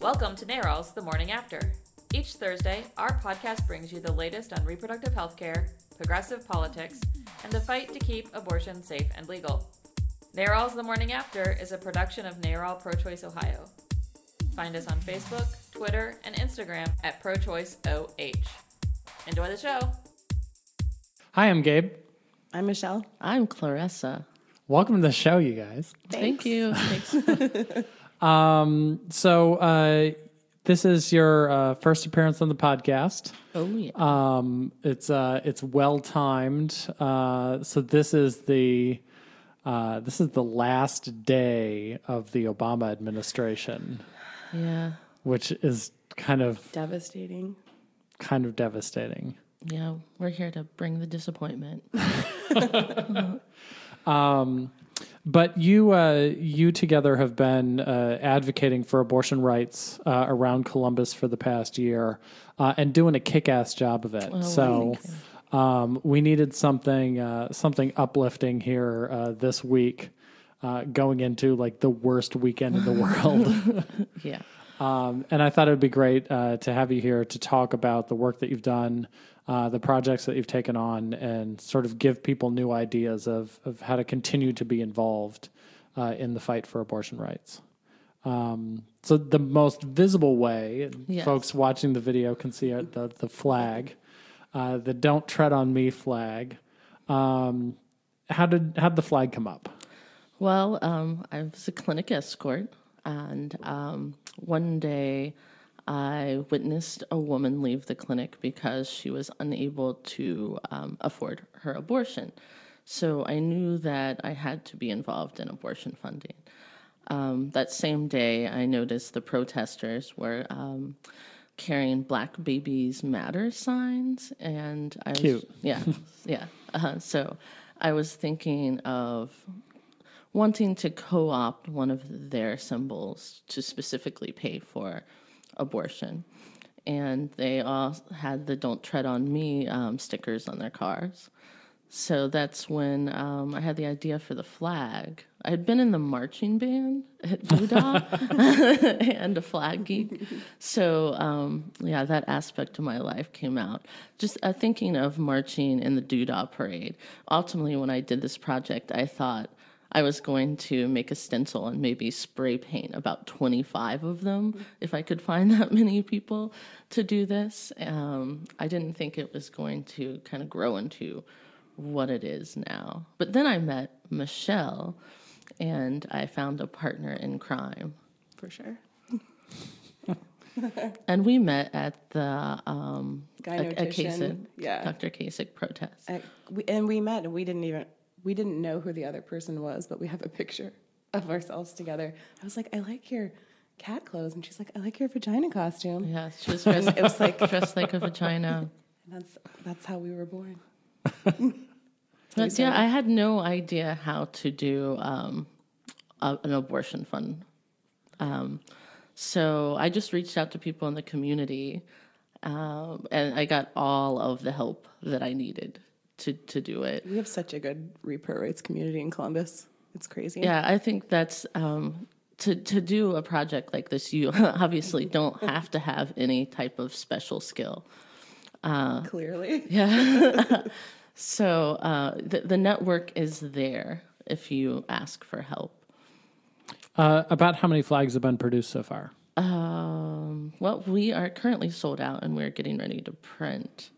Welcome to NARAL's The Morning After. Each Thursday, our podcast brings you the latest on reproductive health care, progressive politics, and the fight to keep abortion safe and legal. NARAL's The Morning After is a production of NARAL Pro Choice Ohio. Find us on Facebook, Twitter, and Instagram at ProChoiceOH. Enjoy the show. Hi, I'm Gabe. I'm Michelle. I'm Clarissa. Welcome to the show, you guys. Thank you. Thanks. Um, so uh, this is your uh, first appearance on the podcast. Oh yeah. Um, it's uh, it's well timed. Uh, so this is the uh, this is the last day of the Obama administration, yeah. which is kind of Devastating. kind of devastating. Yeah. We're here to bring the disappointment. But you, uh, you together have been uh, advocating for abortion rights uh, around Columbus for the past year, uh, and doing a kick-ass job of it. so, um, we needed something, uh, something uplifting here uh, this week, uh, going into like the worst weekend in the world. Yeah. Um, and I thought it would be great uh, to have you here to talk about the work that you've done, uh, the projects that you've taken on, and sort of give people new ideas of, of how to continue to be involved uh, in the fight for abortion rights. Um, so the most visible way, Yes. folks watching the video can see the, the flag, uh, the "Don't Tread on Me" flag. Um, how did how did the flag come up? Well, um, I was a clinic escort, and um, one day I witnessed a woman leave the clinic because she was unable to um, afford her abortion. So I knew that I had to be involved in abortion funding. Um, that same day, I noticed the protesters were um, carrying "Black Babies Matter" signs, and I was, Cute. yeah, yeah. Uh, so I was thinking of wanting to co-opt one of their symbols to specifically pay for abortion. And they all had the "Don't Tread on Me" um, stickers on their cars. So that's when um, I had the idea for the flag. I had been in the marching band at Doodah and a flag geek. So, um, yeah, that aspect of my life came out. Just uh, thinking of marching in the Doodah parade. Ultimately, when I did this project, I thought I was going to make a stencil and maybe spray paint about 25 of them if I could find that many people to do this. Um, I didn't think it was going to kind of grow into what it is now. But then I met Michelle and I found a partner in crime. For sure. And we met at the um, a- a Kasich, yeah. Dr. Kasich protest. Uh, we, and we met and we didn't even we didn't know who the other person was, but we have a picture of ourselves together. I was like, I like your cat clothes, and she's like, I like your vagina costume. Yeah, she was dressed, it was like dressed like a vagina. And that's that's how we were born. But yeah, I had no idea how to do um, a, an abortion fund. Um, so I just reached out to people in the community, um, and I got all of the help that I needed to to do it. We have such a good repro rights community in Columbus. It's crazy. Yeah, I think that's um, to to do a project like this. You obviously don't have to have any type of special skill. Clearly. Yeah. so uh, the the network is there if you ask for help. Uh, about how many flags have been produced so far? Um, well, we are currently sold out, and we're getting ready to print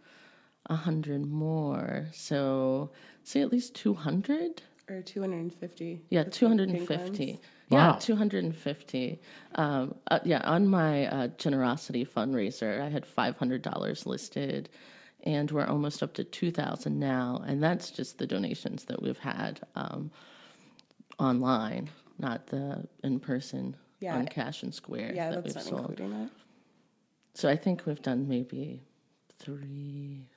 a hundred more. So say at least two hundred. Or 250. Yeah, That's two the hundred and pink fifty. ones. Yeah, two hundred and fifty. Um, uh, yeah, on my uh, generosity fundraiser, I had five hundred dollars listed, and we're almost up to two thousand now, and that's just the donations that we've had um, online, not the in person Yeah. on Cash and Square Yeah, that that's we've not sold. including that. So I think we've done maybe three.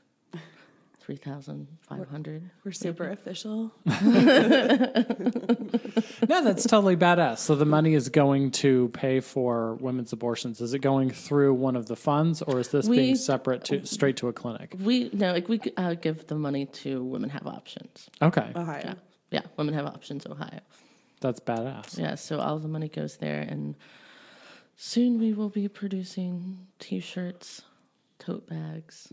3,500. We're super official. No, that's totally badass. So the money is going to pay for women's abortions. Is it going through one of the funds, or is this being separate to straight to a clinic? We no, like we uh, give the money to Women Have Options. Okay, Ohio. Yeah, yeah, Women Have Options Ohio. that's badass. Yeah, so all the money goes there, and soon we will be producing T-shirts, tote bags.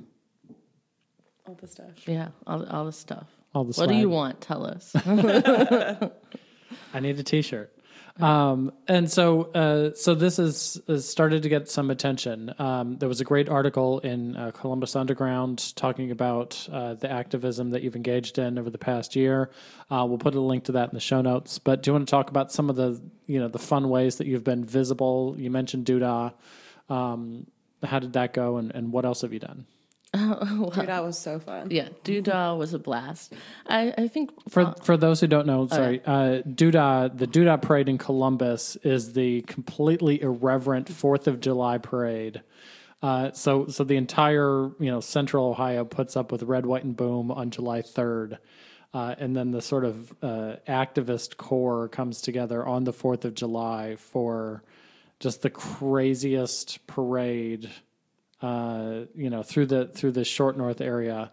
All the stuff. Yeah, all all the stuff. All the What do you want? Tell us. I need a T-shirt. Um, and so, uh, so this has, has started to get some attention. Um, there was a great article in uh, Columbus Underground talking about uh, the activism that you've engaged in over the past year. Uh, we'll put a link to that in the show notes. But do you want to talk about some of the, you know, the fun ways that you've been visible? You mentioned Doodah. Um, how did that go, and, and what else have you done? Dude, that was so fun. yeah, Doodah was a blast. I, I think For for those who don't know, sorry, uh, Doodah, the Doodah Parade in Columbus is the completely irreverent Fourth of July parade. Uh, so so the entire you know Central Ohio puts up with Red, White, and Boom on July third. Uh, and then the sort of uh, activist core comes together on the Fourth of July for just the craziest parade uh, you know, through the through the short north area.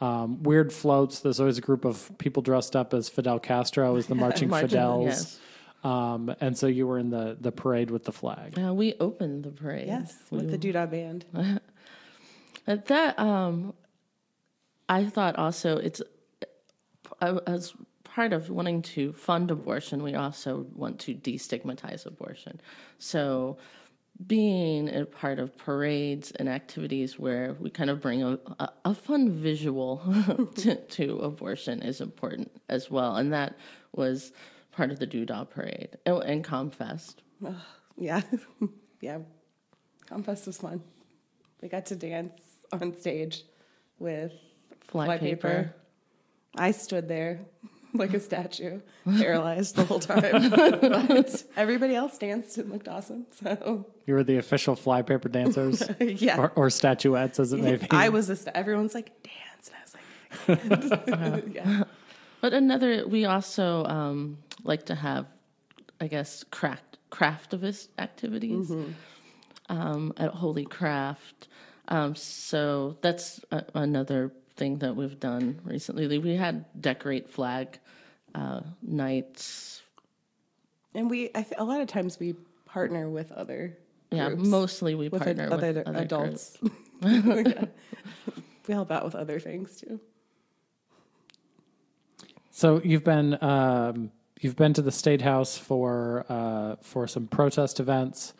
Um, weird floats. There's always a group of people dressed up as Fidel Castro as the marching Marching, Fidels. yes. Um, and so you were in the the parade with the flag. uh, we opened the parade. Yes, with the Doodah band. At that, um, I thought also it's uh, as part of wanting to fund abortion, we also want to destigmatize abortion. So, being a part of parades and activities where we kind of bring a, a, a fun visual to, to abortion is important as well, and that was part of the Doodah Parade oh, and Comfest. Yeah, yeah. Comfest was fun. We got to dance on stage with fly paper. paper. I stood there like a statue, paralyzed the whole time. but everybody else danced and looked awesome. So You were the official flypaper dancers, yeah, or, or statuettes, as it may be. I was. A st- everyone's like dance, and I was like, I can't. yeah. But another, we also um, like to have, I guess, craft craftivist activities um, at Holy Craft. Um, so that's a, another thing that we've done recently. We had decorate flag uh, nights. And we, I th- a lot of times we partner with other. Yeah, groups, mostly we with partner ad- other, with other adults. We help out with other things too. So you've been um, you've been to the state house for uh, for some protest events.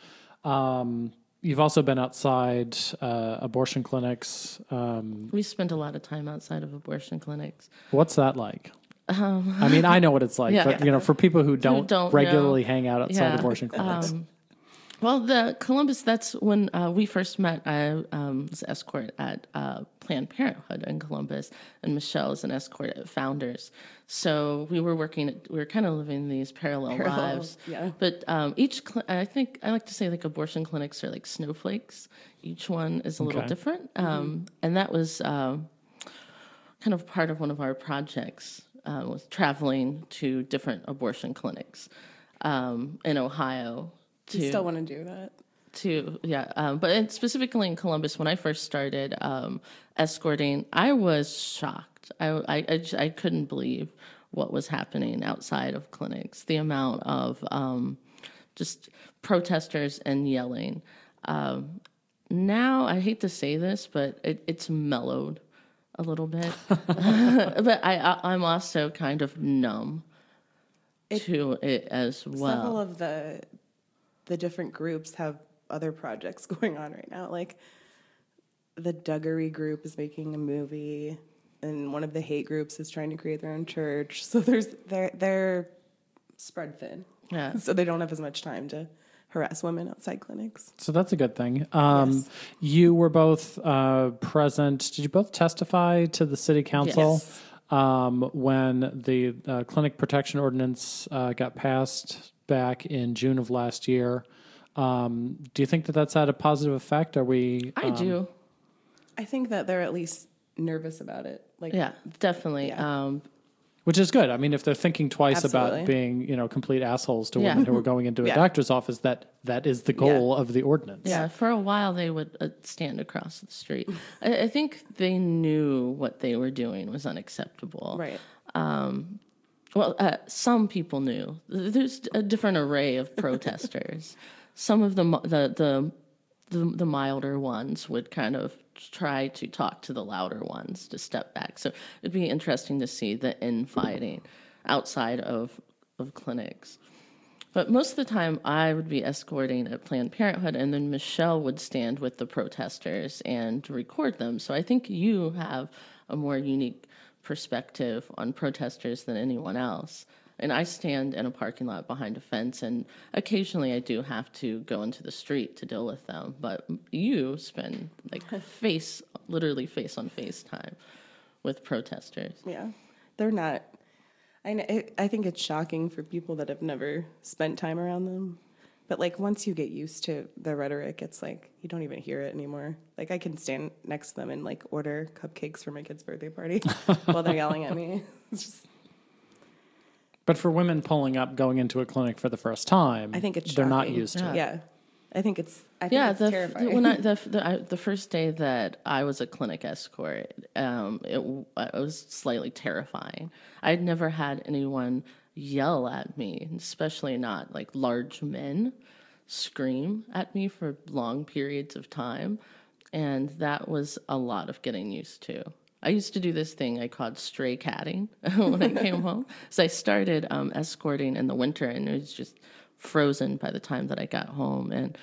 Um, you've also been outside uh, abortion clinics. Um, We spent a lot of time outside of abortion clinics. what's that like? I mean, I know what it's like, Um, Yeah. but you know, for people who don't, don't regularly know. hang out outside abortion clinics, Um, well, the Columbus, that's when uh, we first met. I um, was escort at uh, Planned Parenthood in Columbus, and Michelle is an escort at Founders. So we were working, at, we were kind of living these parallel, Parallel, lives. yeah. But um, each, cl- I think, I like to say like abortion clinics are like snowflakes. Each one is a little different. Um, And that was um, kind of part of one of our projects uh, was traveling to different abortion clinics um, in Ohio. To, We still want to do that. to yeah, um, but specifically in Columbus, when I first started um, escorting, I was shocked. I, I, I, just- I couldn't believe what was happening outside of clinics. The amount of um, just protesters and yelling. Um, now, I hate to say this, but it, it's mellowed a little bit. but I, I, I'm also kind of numb to it as well. Several well. of the the different groups have other projects going on right now. Like the Duggery group is making a movie, and one of the hate groups is trying to create their own church. So there's they're they're spread thin. Yeah. So they don't have as much time to harass women outside clinics. so that's a good thing. Um, Yes. You were both uh, present. Did you both testify to the city council Yes. um, when the uh, clinic protection ordinance uh, got passed back in June of last year? Um, do you think that that's had a positive effect? Are we? I do. I think that they're at least nervous about it. Like Yeah, definitely. Yeah. Um, Which is good. I mean, if they're thinking twice Absolutely. about being, you know, complete assholes to Yeah. women who are going into a Yeah. doctor's office, that that is the goal of the ordinance. yeah, for a while they would uh, stand across the street. I, I think they knew what they were doing was unacceptable. right. Well, uh, some people knew. There's a different array of protesters. some of the the the the, the milder ones would kind of try to talk to the louder ones to step back. So it'd be interesting to see the infighting outside of of clinics. But most of the time, I would be escorting at Planned Parenthood, and then Michelle would stand with the protesters and record them. So I think you have a more unique perspective on protesters than anyone else. And I stand in a parking lot behind a fence, and occasionally I do have to go into the street to deal with them. But you spend like face, literally face on face time with protesters. Yeah, they're not. I know, I think it's shocking for people that have never spent time around them. But like once you get used to the rhetoric, it's like you don't even hear it anymore. Like I can stand next to them and like order cupcakes for my kid's birthday party while they're yelling at me. It's just But for women pulling up going into a clinic for the first time, I think it's they're not shocking. used to it. yeah. I think it's I think yeah, it's the, terrifying. when I the the, I, the first day that I was a clinic escort, um, it, it was slightly terrifying. I'd never had anyone yell at me, especially not like large men scream at me for long periods of time, and that was a lot of getting used to. I used to do this thing I called stray catting when I came home. So I started um, escorting in the winter, and it was just frozen by the time that I got home. And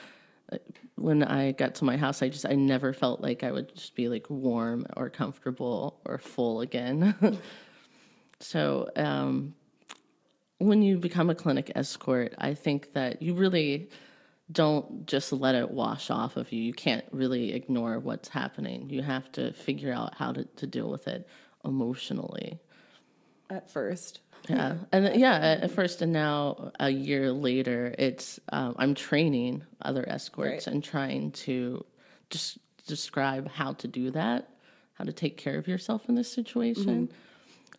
uh, when I got to my house, I just I never felt like I would just be like warm or comfortable or full again. so um, when you become a clinic escort, I think that you really don't just let it wash off of you. You can't really ignore what's happening. You have to figure out how to, to deal with it emotionally. at first. Yeah, and yeah, at at first, and now a year later, it's um, I'm training other escorts Right. and trying to just describe how to do that, how to take care of yourself in this situation,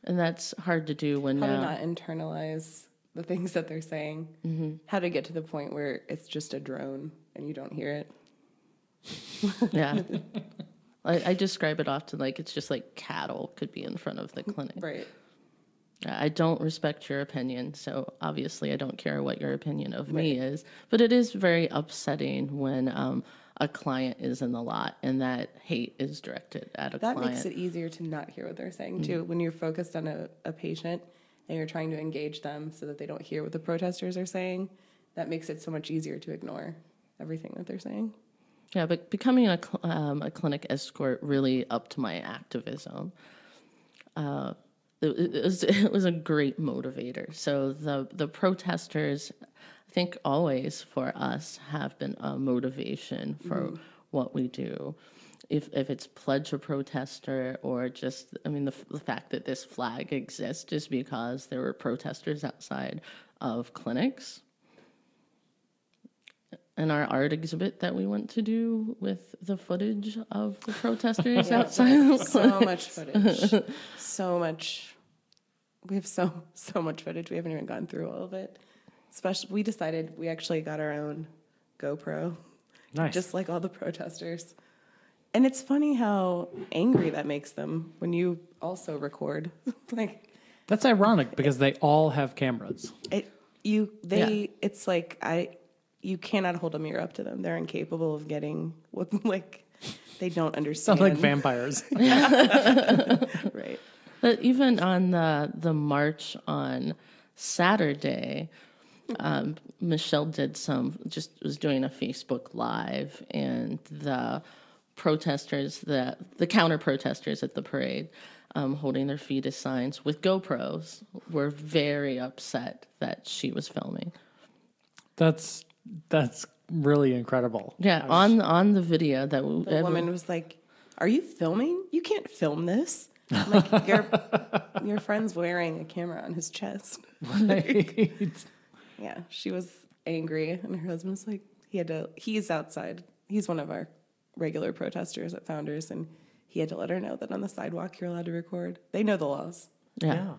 and that's hard to do when How to now. not internalize the things that they're saying. How to get to the point where it's just a drone and you don't hear it. yeah, I, I describe it often like it's just like cattle could be in front of the clinic. Right. I don't respect your opinion, so obviously I don't care what your opinion of me is. But it is very upsetting when um, a client is in the lot and that hate is directed at a That client. That makes it easier to not hear what they're saying too. When you're focused on a, a patient and you're trying to engage them so that they don't hear what the protesters are saying, that makes it so much easier to ignore everything that they're saying. Yeah, but becoming a, cl- um, a clinic escort really upped my activism. Uh, it, it was it was a great motivator. So the the protesters, I think, always for us have been a motivation for what we do. If if it's pledge a protester or just, I mean, the, the fact that this flag exists is because there were protesters outside of clinics and our art exhibit that we went to do with the footage of the protesters outside of so much footage. so much. We have so so much footage. We haven't even gone through all of it. Especially, we decided we actually got our own GoPro, Nice. just like all the protesters. And it's funny how angry that makes them when you also record. like That's ironic because they all have cameras. it, you they. Yeah. It's like I, you cannot hold a mirror up to them. They're incapable of getting what like. They don't understand. Sound like vampires. right? But even on the the march on Saturday, um, Michelle did some just was doing a Facebook live, and the protesters, the the counter protesters at the parade, um, holding their fetus signs with GoPros, were very upset that she was filming. That's that's really incredible. Yeah, on on the video that we, The woman was like, "Are you filming? You can't film this." I'm like your your friend's wearing a camera on his chest. Right. Yeah, she was angry, and her husband's like, he had to. He's outside. He's one of our regular protesters at Founders, and he had to let her know that on the sidewalk you're allowed to record. They know the laws. yeah.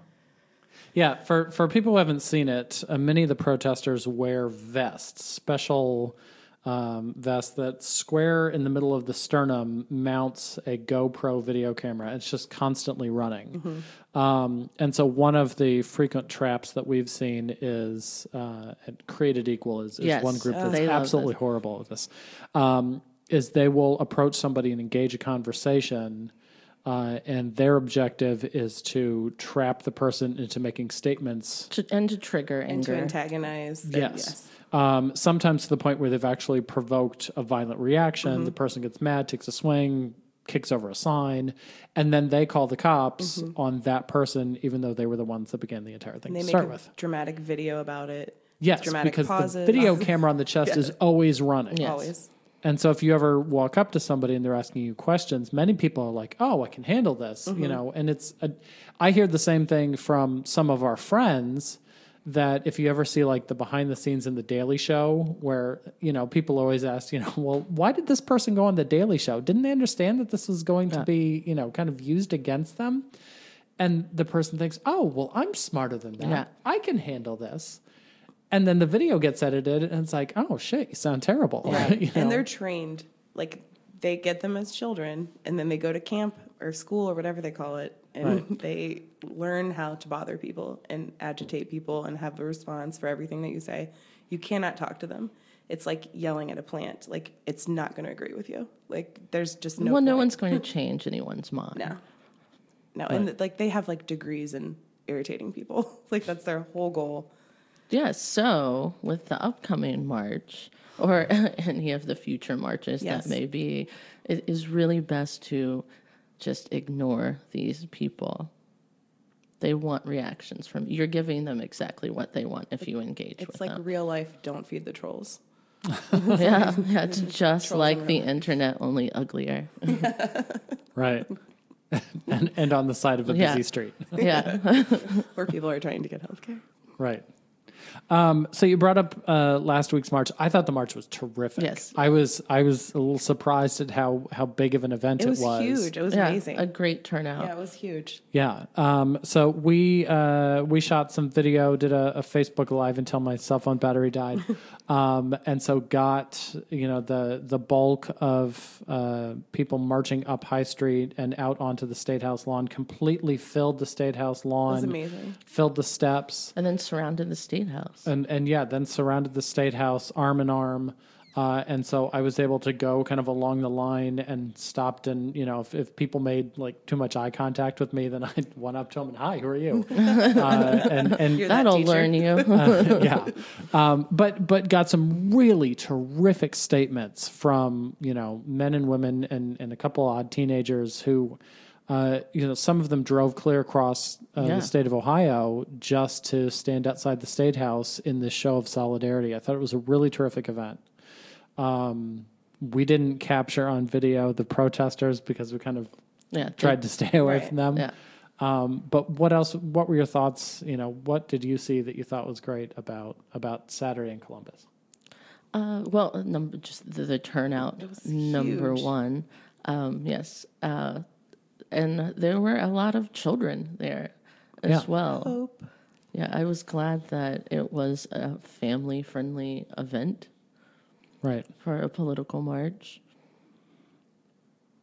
Yeah, for, for people who haven't seen it, uh, many of the protesters wear vests, special um, vest that square in the middle of the sternum mounts a GoPro video camera. It's just constantly running. Um, and so one of the frequent traps that we've seen is uh, Created Equal is, is Yes. one group Oh. that's absolutely this. horrible at this. Um, is they will approach somebody and engage a conversation. Uh, and their objective is to trap the person into making statements To, and to trigger and to antagonize. that- Yes. Um, sometimes to the point where they've actually provoked a violent reaction. Mm-hmm. The person gets mad, takes a swing, kicks over a sign, and then they call the cops on that person, even though they were the ones that began the entire thing Mm-hmm. And they to make start a with. dramatic video about it. Yes, dramatic because pauses. the video camera on the chest is always running. Yes. Always. And so if you ever walk up to somebody and they're asking you questions, many people are like, "Oh, I can handle this," Mm-hmm. you know. And it's a, I hear the same thing from some of our friends that if you ever see like the behind the scenes in the Daily Show where, you know, people always ask, you know, well, why did this person go on the Daily Show? Didn't they understand that this was going to be, you know, kind of used against them? And the person thinks, "Oh, well, I'm smarter than that. Yeah. I can handle this." And then the video gets edited, and it's like, "Oh shit, you sound terrible." You know? And they're trained. Like they get them as children and then they go to camp or school or whatever they call it. And they learn how to bother people and agitate people and have a response for everything that you say. You cannot talk to them. It's like yelling at a plant. Like it's not going to agree with you. Like there's just no. well, no one's going to change anyone's mind. No. No, and like they have like degrees in irritating people. like that's their whole goal. Yeah, so with the upcoming march or any of the future marches Yes. that may be, it is really best to just ignore these people. They want reactions from you. You're giving them exactly what they want if you engage It's with like them. real life. Don't feed the trolls. yeah, yeah, it's just like the internet, only uglier. Right. and and on the side of a busy Yeah. street. Yeah, where people are trying to get healthcare. Right. Um, so you brought up uh, last week's march. I thought the march was terrific. Yes. I was I was a little surprised at how how big of an event It was. it was, was. huge. It was yeah, amazing. a great turnout. yeah, it was huge. Yeah. Um, so we uh, we shot some video, did a, a Facebook live until my cell phone battery died, um, and so got you know the the bulk of uh, people marching up High Street and out onto the State House lawn. Completely filled the State House lawn. It was amazing. Filled the steps. And then surrounded the state house. And and yeah, then surrounded the state house arm in arm. Uh, and so I was able to go kind of along the line and stopped and you know if, if people made like too much eye contact with me then I went up to them and hi who are you uh, and and that That'll teacher. learn you. yeah um, but but got some really terrific statements from you know men and women and and a couple odd teenagers who uh, you know some of them drove clear across uh, Yeah. the state of Ohio just to stand outside the state house in this show of solidarity I thought it was a really terrific event um, we didn't capture on video the protesters because we kind of yeah, tried to stay away Right. from them Yeah. um, but what else? What were your thoughts? You know, what did you see that you thought was great about about Saturday in Columbus? Uh, well, number just the, the turnout, number huge. one. Um, yes, uh, and there were a lot of children there as Yeah. well. Hope. Yeah, I was glad that it was a family-friendly event Right. for a political march.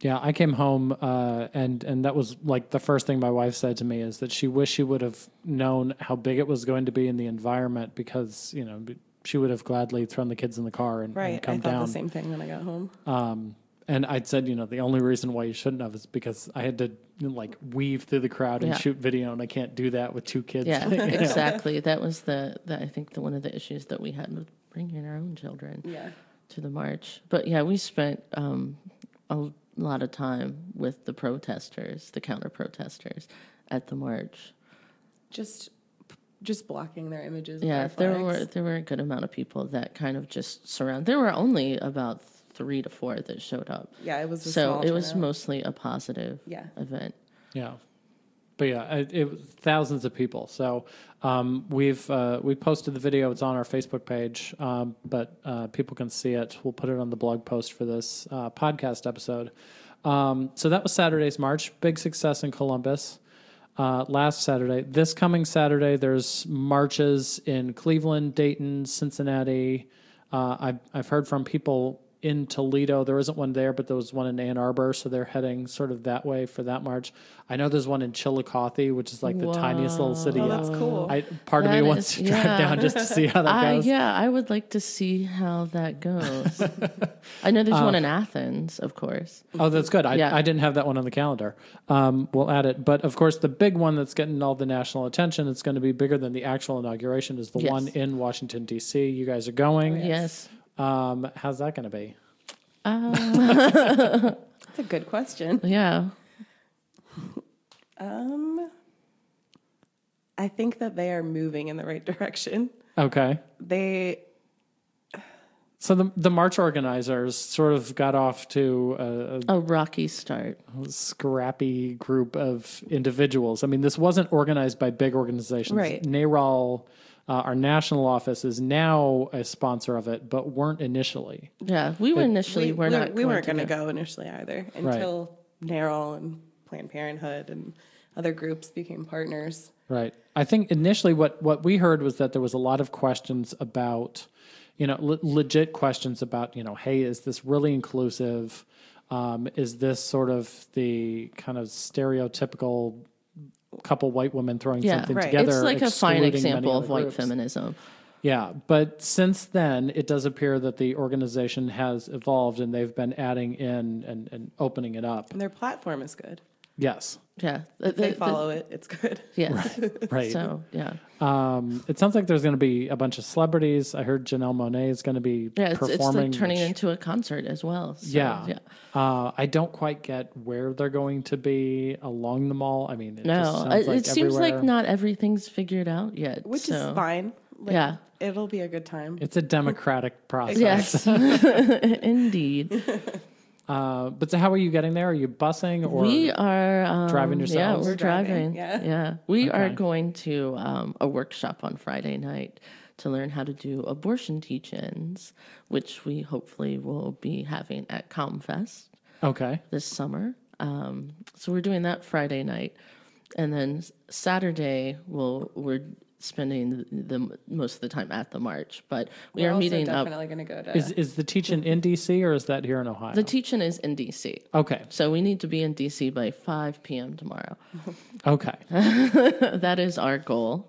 Yeah, I came home uh, and and that was like the first thing my wife said to me is that she wished she would have known how big it was going to be in the environment because you know she would have gladly thrown the kids in the car and, Right. and come I thought down. the same thing when I got home. Um, and I'd said, you know, the only reason why you shouldn't have is because I had to like weave through the crowd and Yeah. shoot video, and I can't do that with two kids. Yeah, exactly. That was the, the I think the one of the issues that we had with bringing our own children. Yeah. to the march. But yeah, we spent um, a lot of time with the protesters, the counter protesters at the march. Just just blocking their images. with Yeah, our there flags. were there were a good amount of people that kind of just surround. There were only about three to four that showed up, Yeah, it was a so small it was turnout. mostly a positive Yeah. event. Yeah, but yeah, it, it was thousands of people. So um, we've uh, we posted the video. It's on our Facebook page, um, but uh, people can see it. We'll put it on the blog post for this uh, podcast episode. Um, so that was Saturday's march. Big success in Columbus. Uh, last Saturday. This coming Saturday, there's marches in Cleveland, Dayton, Cincinnati, Uh, I've I've heard from people in Toledo. There isn't one there, but there was one in Ann Arbor, so they're heading sort of that way for that march. I know there's one in Chillicothe, which is like the tiniest little city. Oh, that's cool. I, part of me That wants is- to drive yeah. down just to see how that I, goes. yeah, I would like to see how that goes. I know there's one in Athens, of course. Oh, that's good. I, Yeah. I didn't have that one on the calendar. Um, we'll add it. But of course, the big one that's getting all the national attention, it's going to be bigger than the actual inauguration, is the Yes. one in Washington, D.C. You guys are going. Yes. Um, how's that going to be? Um That's a good question. Yeah. Um, I think that they are moving in the right direction. Okay. They So the the march organizers sort of got off to a, A rocky start. a scrappy group of individuals. I mean, this wasn't organized by big organizations. Right. NARAL, uh, our national office, is now a sponsor of it, but weren't initially. Yeah. We were initially, we, we're we, not we weren't going to go. go initially either until NARAL and Planned Parenthood and other groups became partners. Right. I think initially what, what we heard was that there was a lot of questions about, you know, le- legit questions about, you know, hey, is this really inclusive? Um, is this sort of the kind of stereotypical couple white women throwing Yeah. something Right. together? It's like a fine example of white groups? feminism. Yeah, but since then, it does appear that the organization has evolved and they've been adding in and, and opening it up. And their platform is good. Yes, Yeah. If they follow it, it's good. Yes. right. So, yeah. Um, it sounds like there's going to be a bunch of celebrities. I heard Janelle Monáe is going to be Yeah. It's, it's like turning which- into a concert as well. So, yeah. Yeah. Uh, I don't quite get where they're going to be along the mall. I mean, it just No, sounds it, like it seems like not everything's figured out yet. Which so. is fine. Like, Yeah. It'll be a good time. It's a democratic process. Yes, indeed. Uh, but so, how are you getting there? Are you busing or we are um, driving Yeah, yourselves? we're We're driving, driving. yeah. yeah. We are going to um, a workshop on Friday night to learn how to do abortion teach-ins, which we hopefully will be having at ComFest okay? this summer. Um, so we're doing that Friday night, and then Saturday we'll we're spending the, the most of the time at the march. But we We're are also meeting up. definitely going to go to. Is is the teaching in DC or is that here in Ohio? The teach-in is in DC, okay, so we need to be in DC by five p.m. tomorrow. okay. that is our goal.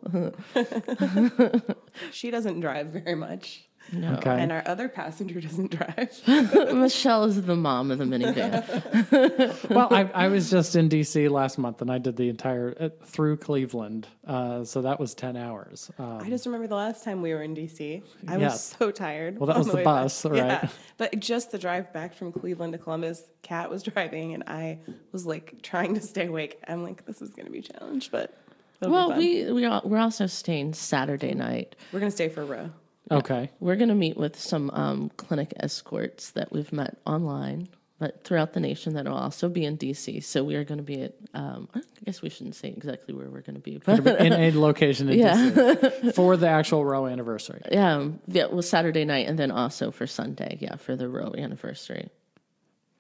she doesn't drive very much. No. Okay. And our other passenger doesn't drive. Michelle is the mom of the minivan. well, I, I was just in DC last month, and I did the entire uh, through Cleveland, uh, so that was ten hours. Um, I just remember the last time we were in DC. I Yes. was so tired. Well, that on was the way bus, back. right? Yeah. But just the drive back from Cleveland to Columbus, Kat was driving, and I was like trying to stay awake. I'm like, this is going to be a challenge, but it'll well, we we are, we're also staying Saturday night. we're going to stay for a row. Okay, We're going to meet with some um, clinic escorts that we've met online, but throughout the nation that will also be in DC. So we are going to be at. Um, I guess we shouldn't say exactly where we're going to be, but in a location in Yeah. DC for the actual Roe anniversary. yeah, um, yeah, well, Saturday night and then also for Sunday, yeah, for the Roe anniversary.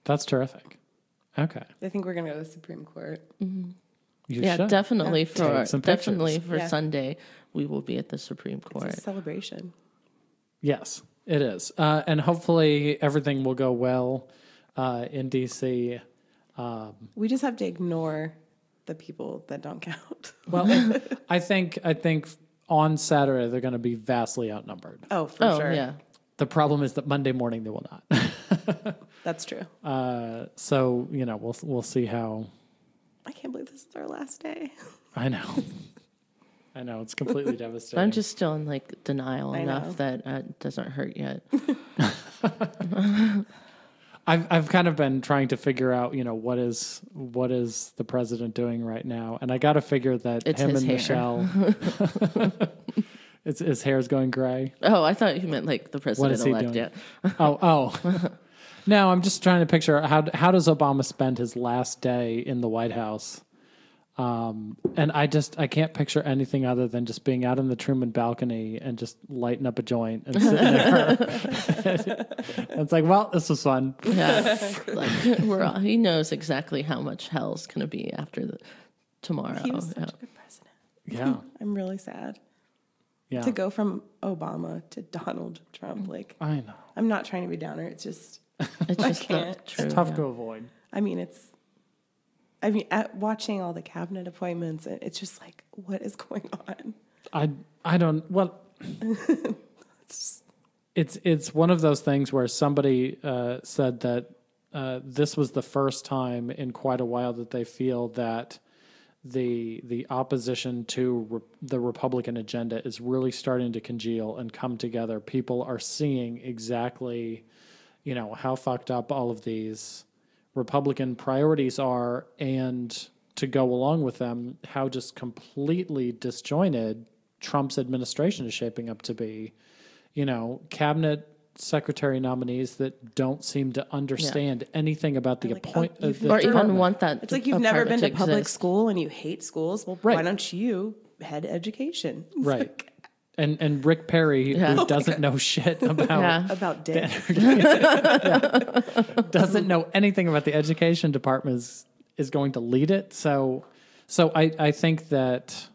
That's terrific. Okay, I think we're going to go to the Supreme Court. you yeah, should. definitely for Take some pictures. definitely for Yeah. Sunday we will be at the Supreme Court. It's a celebration. Yes, it is, uh, and hopefully everything will go well uh, in DC. We just have to ignore the people that don't count. Well, I think I think on Saturday they're going to be vastly outnumbered. Oh, for Oh sure. yeah, The problem is that Monday morning they will not. That's true. Uh, so you know we'll we'll see how. I can't believe this is our last day. I know. I know it's completely devastating. I'm just still in like denial I enough know. that uh, it doesn't hurt yet. I've I've kind of been trying to figure out, you know, what is what is the president doing right now, and I got to figure that It's him and hair. Michelle, it's his hair's going gray. Oh, I thought you meant like the president is he elect. doing? Yeah. Oh, oh. no, I'm just trying to picture how how does Obama spend his last day in the White House? Um, and I just I can't picture anything other than just being out on the Truman balcony and just lighting up a joint and sitting there. it's like, well, this was fun. Yeah, like we're all, he knows exactly how much hell's gonna be after the tomorrow. He was Yeah. a good president. Yeah, I'm really sad. Yeah. to go from Obama to Donald Trump. Like, I know. I'm not trying to be downer. It's just, It's I just can't. not true. It's tough yeah. to avoid. I mean, it's. I mean, at watching all the cabinet appointments, it's just like, what is going on? I I don't well. it's it's one of those things where somebody uh, said that uh, this was the first time in quite a while that they feel that the the opposition to re- the Republican agenda is really starting to congeal and come together. People are seeing exactly, you know, how fucked up all of these Republican priorities are, and to go along with them, how just completely disjointed Trump's administration is shaping up to be. You know, cabinet secretary nominees that don't seem to understand anything about the like, oh, appoint you've of the or even want that. It's like you've never been to department public school and you hate schools. Well, why don't you head education? It's right. like, and and Rick Perry, Yeah. who doesn't know shit about Yeah. about dick. doesn't know anything about the education department is, is going to lead it. So, so I, I think that,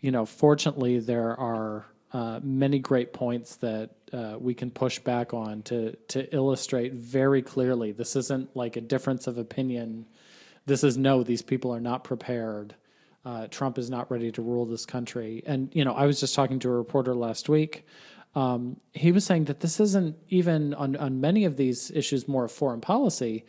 you know, fortunately there are uh, many great points that uh, we can push back on to to illustrate very clearly. This isn't like a difference of opinion. This is no, these people are not prepared. Uh, Trump is not ready to rule this country. And you know, I was just talking to a reporter last week. Um, he was saying that this isn't even on on many of these issues more of foreign policy.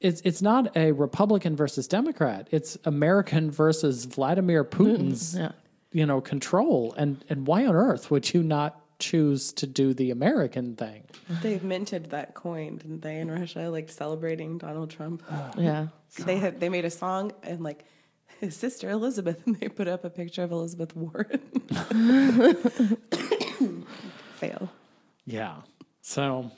It's it's not a Republican versus Democrat. It's American versus Vladimir Putin's Yeah. you know control. And and why on earth would you not choose to do the American thing? They've minted that coin, didn't they, in Russia, like celebrating Donald Trump? Yeah. They had they made a song and like his sister Elizabeth, and they put up a picture of Elizabeth Warren. Fail. Yeah. So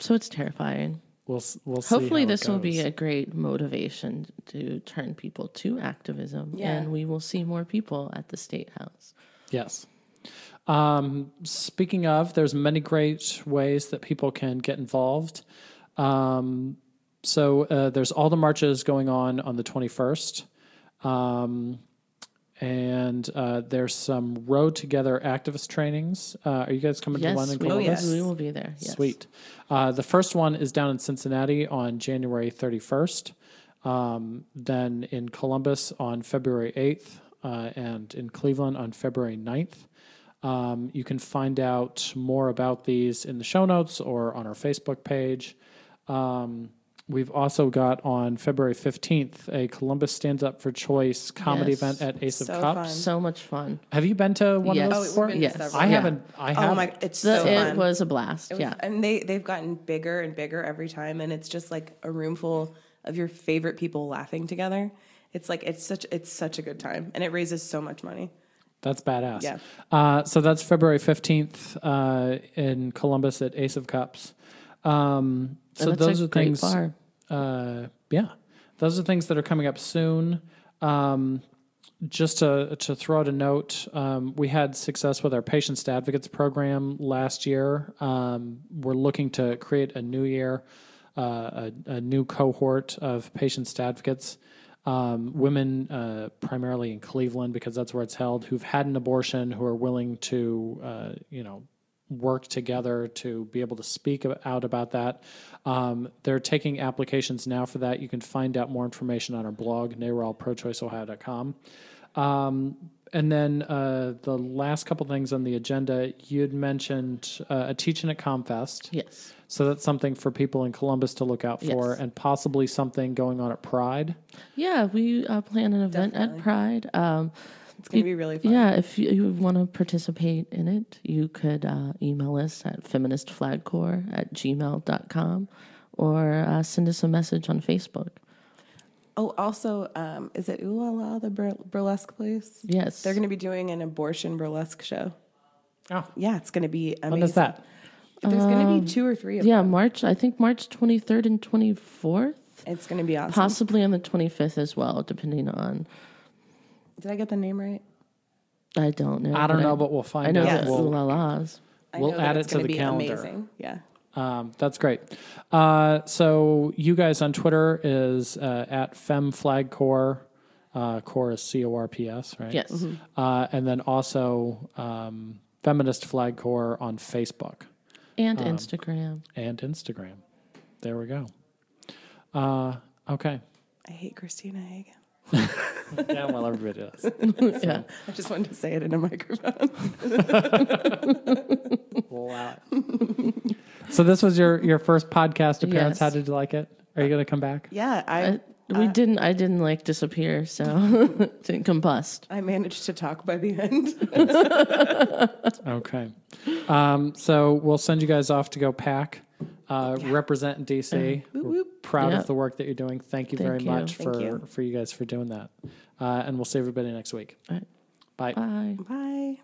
So it's terrifying. we'll we'll see. Hopefully, how it this will be a great motivation to turn people to activism, Yeah. and we will see more people at the state house. Yes. Um, speaking of, there's many great ways that people can get involved. Um, so uh, there's all the marches going on on the 21st. Um, and uh, there's some Road Together activist trainings. Uh, are you guys coming to one Yes, in we, Columbus? yes. we will be there. Yes. Sweet. Uh, the first one is down in Cincinnati on January 31st. Um, then in Columbus on February 8th, uh, and in Cleveland on February 9th. Um, you can find out more about these in the show notes or on our Facebook page. Um, we've also got on February 15th a Columbus Stands Up for Choice comedy Yes. event at Ace of So Cups. fun. So much fun. Have you been to one Yes. of Oh, those we've before? been Yes. several. I Yeah. haven't. I Oh haven't. my! It's The- so it was a blast. Was- yeah. and they they've gotten bigger and bigger every time, and it's just like a room full of your favorite people laughing together. It's like it's such it's such a good time, and it raises so much money. That's badass. Yeah. Uh, so that's February 15th uh, in Columbus at Ace of Cups. Um, so those are things. Uh, yeah. Those are things that are coming up soon. Um, just to, to throw out a note, um, we had success with our Patients to Advocates program last year. Um, we're looking to create a new year, uh, a, a new cohort of Patients to Advocates um, women, uh, primarily in Cleveland, because that's where it's held, who've had an abortion, who are willing to, uh, you know, work together to be able to speak out about that. Um, they're taking applications now for that. You can find out more information on our blog, naralprochoiceohio.com. Um, and then uh, the last couple things on the agenda, you'd mentioned uh, a teaching at Comfest. Yes. So that's something for people in Columbus to look out for, Yes. and possibly something going on at Pride. Yeah, we uh, plan an event Definitely. at Pride. Um, It's gonna be really fun. yeah, if you, you want to participate in it, you could uh, email us at feministflagcorps at gmail.com or uh, send us a message on Facebook. Oh, also, um, is it Ooh La La, the bur- burlesque place? Yes. They're going to be doing an abortion burlesque show. Oh, Yeah, it's going to be amazing. when is that? There's going to be two or three of yeah, them. March, I think March 23rd and 24th, It's going to be awesome. possibly on the 25th as well, depending on, Did I get the name right? I don't know. I don't know, but we'll find I know out. Yes. the We'll- Ooh I We'll know that add it's it to gonna the be calendar. Amazing. Yeah. Um, that's great. Uh, so you guys on Twitter is uh, at femflagcorps. Uh, core is C O R P S, right? Yes. Mm-hmm. Uh, and then also um, Feminist Flag Corps on Facebook And Um, Instagram. and Instagram. There we go. Uh, okay. I hate Christina Hagan. Yeah, well, everybody does. yeah. I just wanted to say it in a microphone. Wow. so this was your your first podcast appearance. Yes. How did you like it? Are you going to come back? yeah, I I, we didn't. I didn't like disappear, so didn't combust. I managed to talk by the end. Okay. Um, so we'll send you guys off to go pack. Uh, Represent in DC. We're proud Yeah. of the work that you're doing. Thank you Thank very you. much Thank for you. for you guys for doing that. Uh, and we'll see everybody next week. All right. Bye. Bye. Bye.